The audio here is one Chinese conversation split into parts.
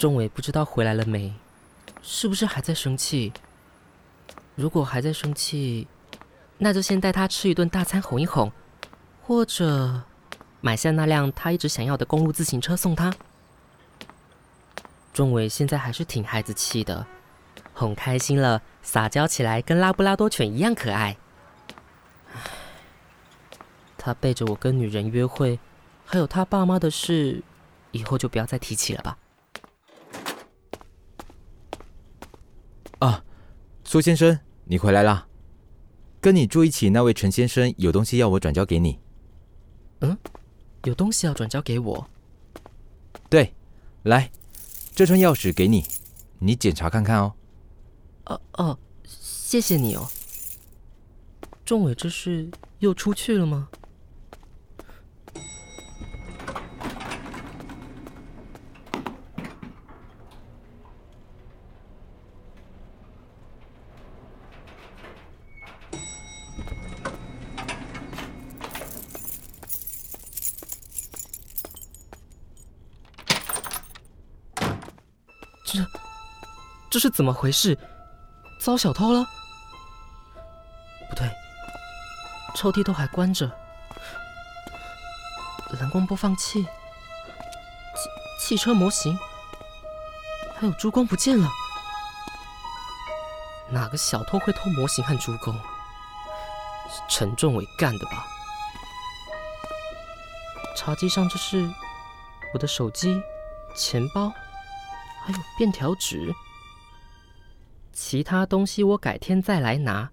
仲伟不知道回来了没，是不是还在生气？如果还在生气，那就先带他吃一顿大餐哄一哄，或者买下那辆他一直想要的公路自行车送他。仲伟现在还是挺孩子气的，哄开心了，撒娇起来跟拉布拉多犬一样可爱。他背着我跟女人约会，还有他爸妈的事，以后就不要再提起了吧。啊，苏先生，你回来啦！跟你住一起那位陈先生有东西要我转交给你。嗯，有东西要转交给我？对，来，这串钥匙给你，你检查看看哦。哦哦，谢谢你哦。仲伟这是又出去了吗？这，这是怎么回事？遭小偷了？不对，抽屉都还关着，蓝光播放器、汽汽车模型，还有珠光不见了。哪个小偷会偷模型和珠光？是陈仲伟干的吧？茶几上这是我的手机、钱包。还有便条纸，其他东西我改天再来拿。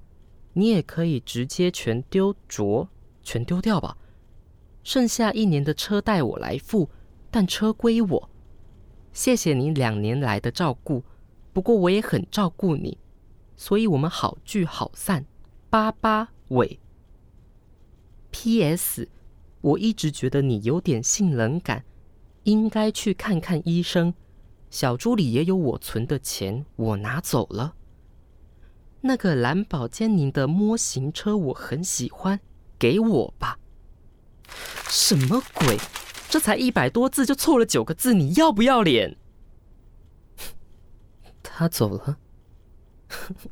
你也可以直接全丢着，全丢掉吧。剩下一年的车贷我来付，但车归我。谢谢你两年来的照顾，不过我也很照顾你，所以我们好聚好散。八八尾。P.S. 我一直觉得你有点性冷感，应该去看看医生。小猪里也有我存的钱，我拿走了。那个蓝宝坚尼的模型车我很喜欢，给我吧。什么鬼？这才一百多字就错了九个字，你要不要脸？他走了，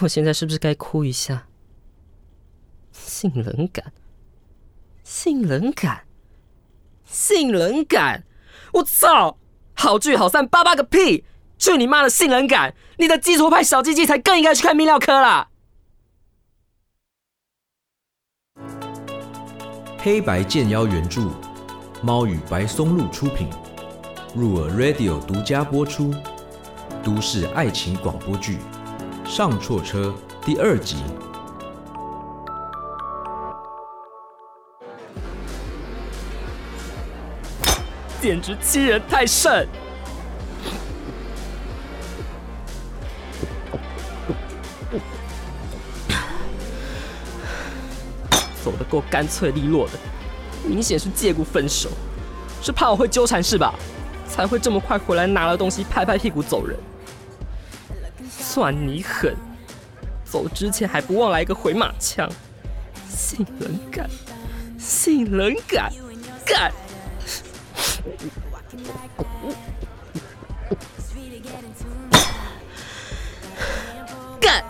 我现在是不是该哭一下？性冷感，性冷感，性冷感，我操！好聚好散，巴巴个屁！去你妈的性冷感！你的基础派小鸡鸡才更应该去看泌尿科啦！黑白剑妖原著，猫与白松露出品，入耳 Radio 独家播出，都市爱情广播剧《上错车》第二集。简直欺人太甚！走得够干脆利落的，明显是借故分手，是怕我会纠缠是吧？才会这么快回来拿了东西，拍拍屁股走人。算你狠，走之前还不忘来一个回马枪，性冷感，性冷感，干！干！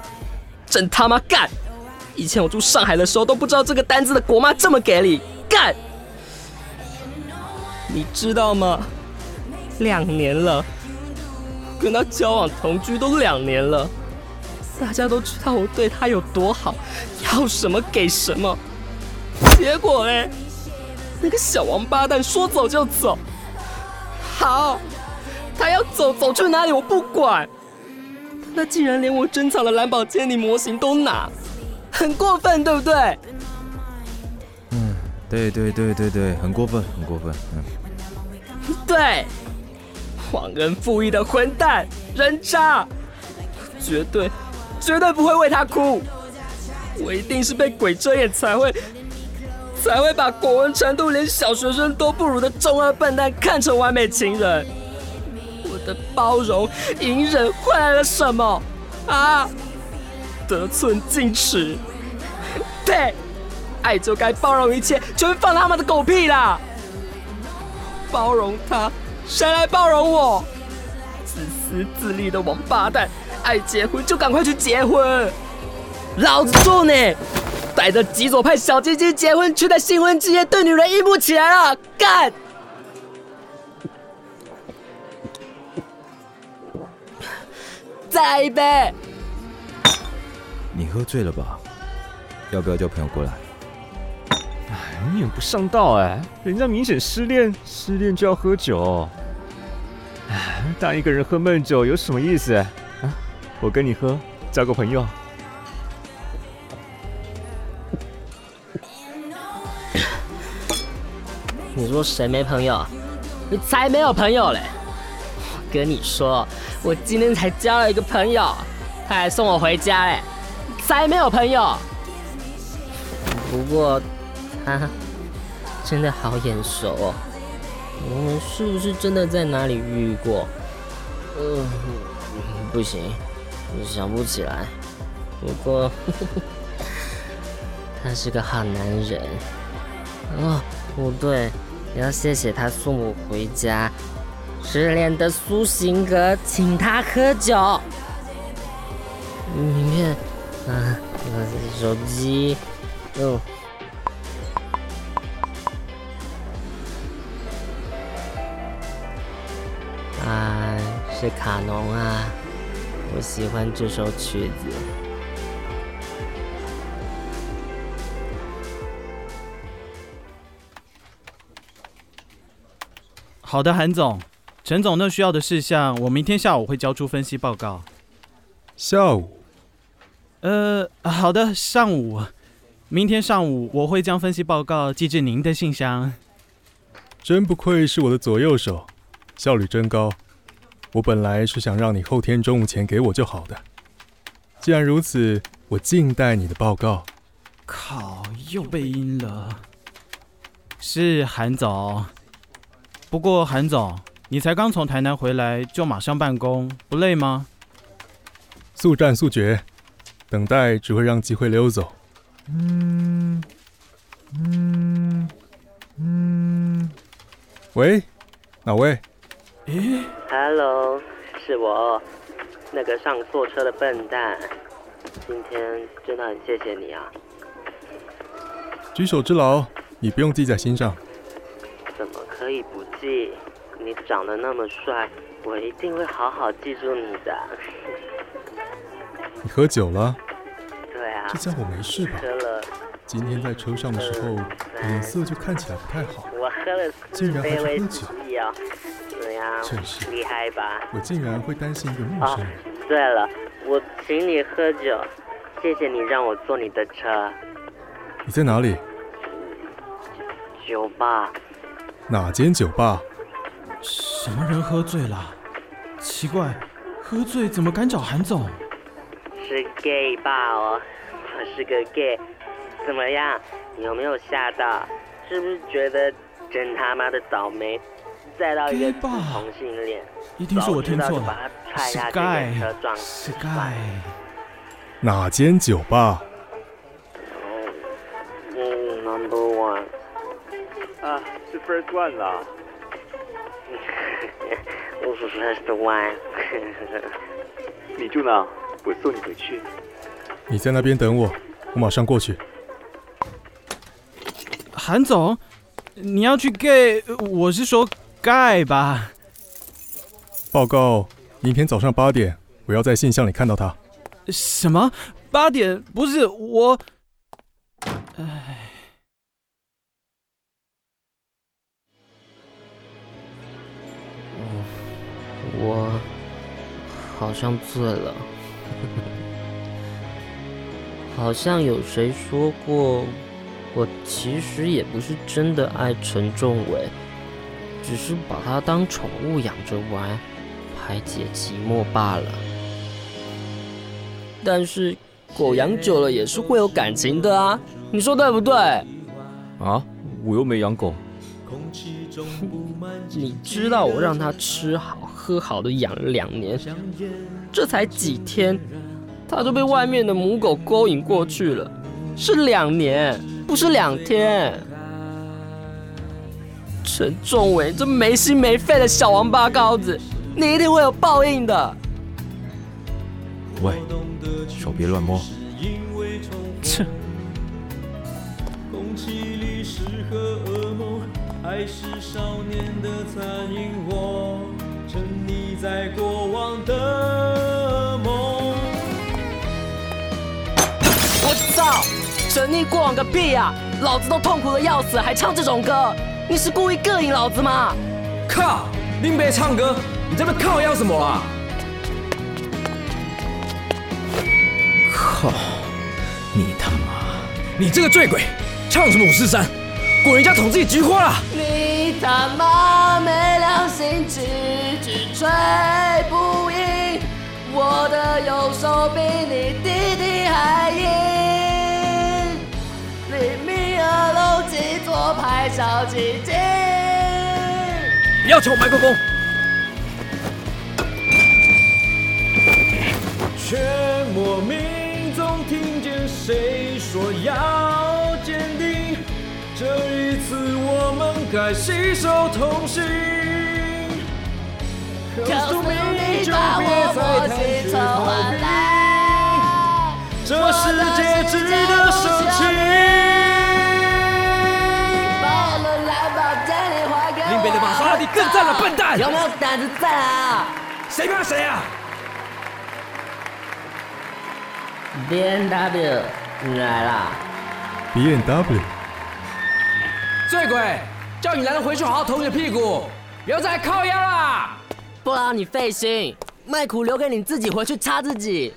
真他妈干！以前我住上海的时候都不知道这个单字的国骂这么给力。干！你知道吗？两年了，跟他交往同居都两年了，大家都知道我对他有多好，要什么给什么。结果嘞？那个小王八蛋说走就走，好，他要走，走去哪里我不管，他竟然连我珍藏的蓝宝坚尼模型都拿，很过分，对不对？嗯，对对对对对，很过分，很过分，嗯，对，忘恩负义的混蛋，人渣，绝对绝对不会为他哭，我一定是被鬼遮眼才会。才会把国文程度连小学生都不如的中二笨蛋看成完美情人。我的包容隐忍换来了什么？啊，得寸进尺。对，爱就该包容一切，就会放他妈的狗屁啦！包容他，谁来包容我？自私自利的王八蛋，爱结婚就赶快去结婚！老子说你，带着极左派小鸡鸡结婚，却在新婚之夜对女人硬不起来了，干！再来一杯。你喝醉了吧？要不要叫朋友过来？哎，你也不上道哎！人家明显失恋，失恋就要喝酒。哎，当一个人喝闷酒有什么意思？啊，我跟你喝，交个朋友。你说谁没朋友？你才没有朋友嘞！我 跟你说，我今天才交了一个朋友，他还送我回家嘞，才没有朋友。不过他真的好眼熟哦，我们是不是真的在哪里遇过？嗯，不行，想不起来。不过 他是个好男人。哦，不对，要谢谢他送我回家。失恋的苏醒哥请他喝酒。名片，啊，手机，嗯。啊，是卡农啊，我喜欢这首曲子。好的，韩总，陈总那需要的事项，我明天下午会交出分析报告。下午？呃，好的，上午。明天上午我会将分析报告寄至您的信箱。真不愧是我的左右手，效率真高。我本来是想让你后天中午前给我就好的。既然如此，我静待你的报告。靠，又被阴了。是韩总。不过韩总，你才刚从台南回来就马上办公，不累吗？速战速决，等待只会让机会溜走。嗯嗯嗯。喂，哪位？咦，Hello，是我，那个上错车的笨蛋。今天真的很谢谢你啊。举手之劳，你不用记在心上。怎么可以不记？你长得那么帅，我一定会好好记住你的。你喝酒了？对啊。这家伙没事吧？喝了。今天在车上的时候，脸色就看起来不太好。我喝了四杯威士忌啊！怎么样？真是厉害吧？我竟然会担心一个陌生人。哦，对了，我请你喝酒，谢谢你让我坐你的车。你在哪里？酒吧。哪间酒吧？什么人喝醉了？奇怪，喝醉怎么敢找韩总？是 gay 吧？哦，我是个 gay，怎么样？你有没有吓到？是不是觉得真他妈的倒霉？再到一个同性恋，一定是我听错了。是 gay，是 gay。哪间酒吧？嗯，Number One。啊，是 First One 啦。我是 First One。你住哪？我送你回去。你在那边等我，我马上过去。韩总，你要去 gay，我是说 gay 吧？报告，明天早上八点，我要在信箱里看到他。什么？八点？不是我。唉。我好像醉了，好像有谁说过，我其实也不是真的爱陈仲伟，只是把他当宠物养着玩，排解寂寞罢了。但是狗养久了也是会有感情的啊，你说对不对？啊，我又没养狗。你知道我让它吃好喝好的养了两年，这才几天，他就被外面的母狗勾引过去了，是两年，不是两天。陈仲伟，这没心没肺的小王八羔子，你一定会有报应的。喂，手别乱摸。切。我操！沉溺过往个屁呀、啊！老子都痛苦的要死，还唱这种歌？你是故意膈应老子吗？靠！林北唱歌，你这边靠要什么啊？靠！你他妈！你这个醉鬼，唱什么五四三？滚人家统计菊花！你他妈没良心，句句吹不赢。我的右手比你弟弟还硬。黎明二楼几左牌小鸡鸡。不要抢我麦克风！全国民众听见谁说要该携手同行。告诉你，就别再谈血和冰。这世界值得生气。林北的玛莎拉蒂更赞了，笨蛋！有没有胆子再来啊？谁怕谁啊？BMW 你来啦！B N W，。醉鬼，叫你男人回去好好捅你的屁股，不要再靠腰了。不劳你费心，卖苦留给你自己回去擦自己。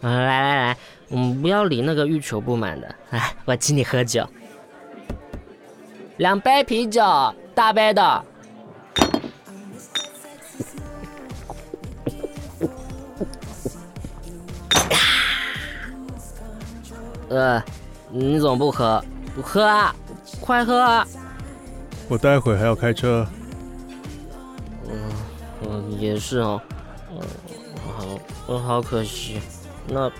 来来来，我们不要理那个欲求不满的，来，我请你喝酒，两杯啤酒，大杯的。呃，你怎么不喝？不喝啊！快喝啊！我待会还要开车。嗯嗯，也是哦。嗯，好，我，好可惜。那，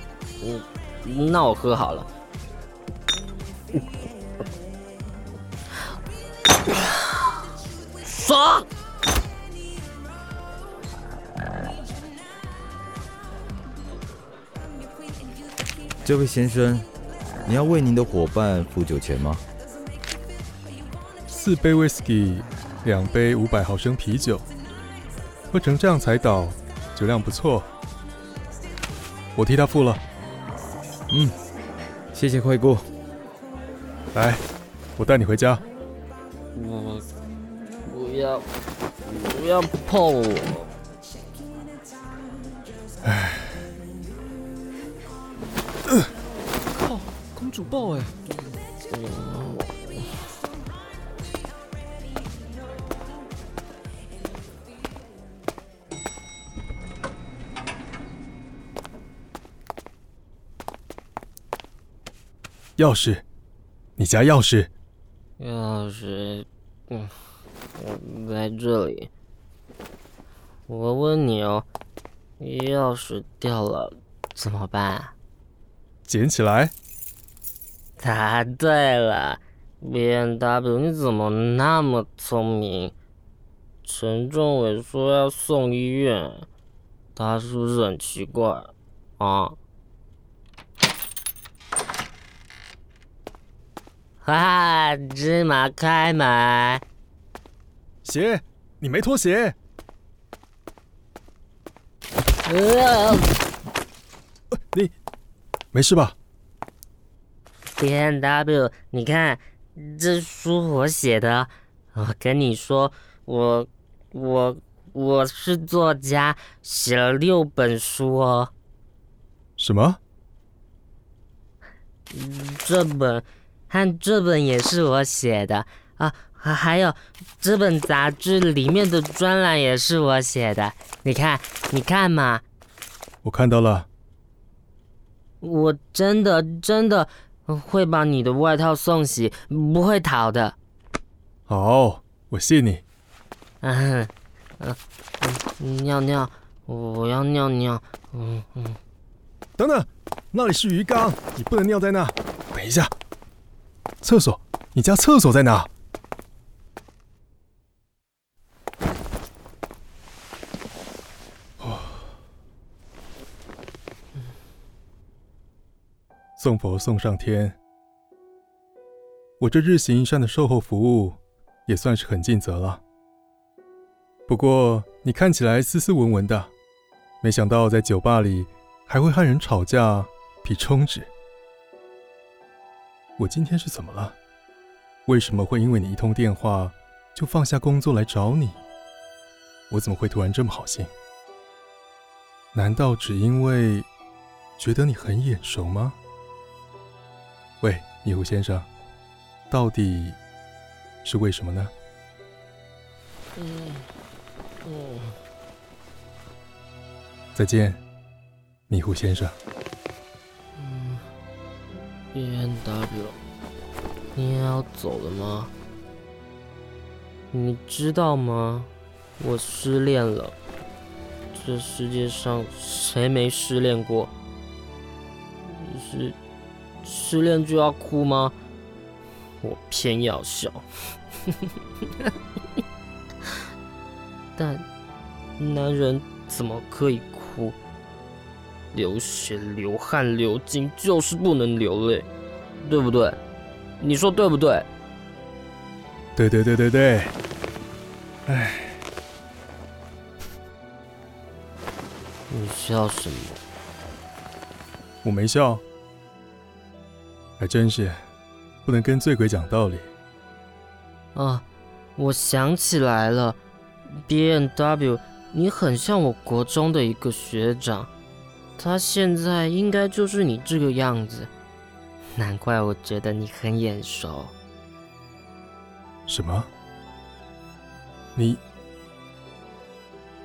嗯，那我喝好了。爽！这位先生，你要为您的伙伴付酒钱吗？四杯 whisky，，两杯五百毫升啤酒，喝成这样才倒，酒量不错。我替他付了。嗯，谢谢惠顾。来，我带你回家。我不要，不要碰我。钥匙，你家钥匙？钥匙，嗯，我在这里。我问你哦，钥匙掉了怎么办？捡起来。答对了，BMW，你怎么那么聪明？陈仲伟说要送医院，他是不是很奇怪啊？哈哈，芝麻开门。鞋，你没脱鞋。呃，你没事吧？B N W，你看，这书我写的。我跟你说，我我我是作家，写了六本书哦。什么？这本。看这本也是我写的啊，还还有这本杂志里面的专栏也是我写的。你看，你看嘛。我看到了。我真的真的会把你的外套送洗，不会逃的。好，我信你。嗯嗯嗯，尿尿，我要尿尿。嗯嗯。等等，那里是鱼缸，你不能尿在那。等一下。厕所，你家厕所在哪？送佛送上天。我这日行一善的售后服务也算是很尽责了。不过你看起来斯斯文文的，没想到在酒吧里还会和人吵架，比充值。我今天是怎么了？为什么会因为你一通电话就放下工作来找你？我怎么会突然这么好心？难道只因为觉得你很眼熟吗？喂，迷糊先生。到底是为什么呢？嗯嗯。再见，迷糊先生。B N W，你也要走了吗？你知道吗？我失恋了。这世界上谁没失恋过？是失恋就要哭吗？我偏要笑，但男人怎么可以哭？流血、流汗、流精，就是不能流泪，对不对？你说对不对？对对对对对。哎，你笑什么？我没笑，还真是。不能跟醉鬼讲道理。啊，我想起来了，B N W，你很像我国中的一个学长，他现在应该就是你这个样子，难怪我觉得你很眼熟。什么？你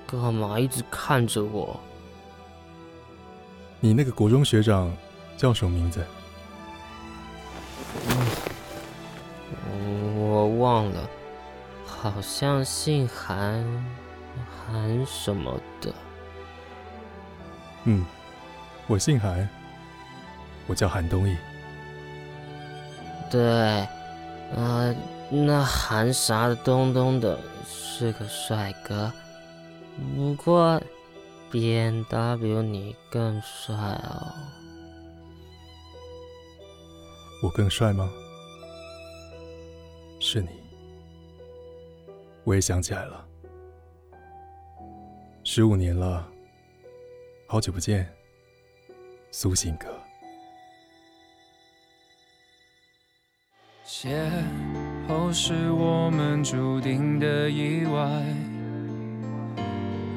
干嘛一直看着我？你那个国中学长叫什么名字？我忘了，好像姓韩，韩什么的。嗯，我姓韩，我叫韩东义。对，呃，那韩啥的东东的是个帅哥，不过 B&W 你更帅哦。我更帅吗？是你，我也想起来了，十五年了，好久不见，苏醒哥。邂逅是我们注定的意外，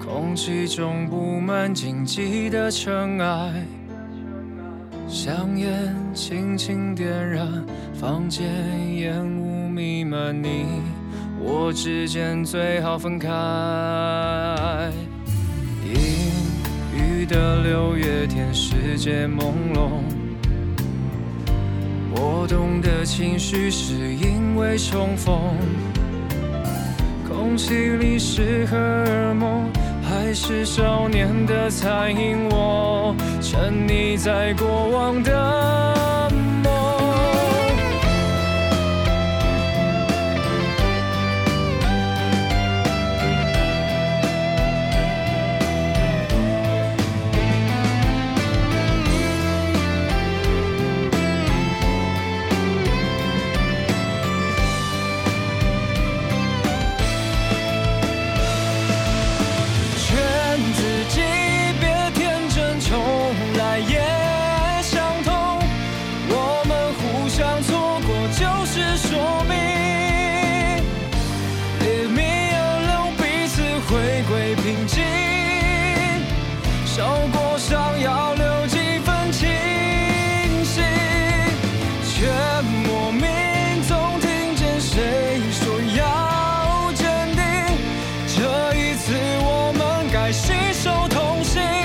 空气中布满荆棘的尘埃，香烟轻轻点燃，房间烟雾。弥漫你我之间，最好分开。世界朦胧。我懂得情绪是因为重逢。空气里是荷尔蒙，还是少年的残影？我沉溺在过往的。手同行。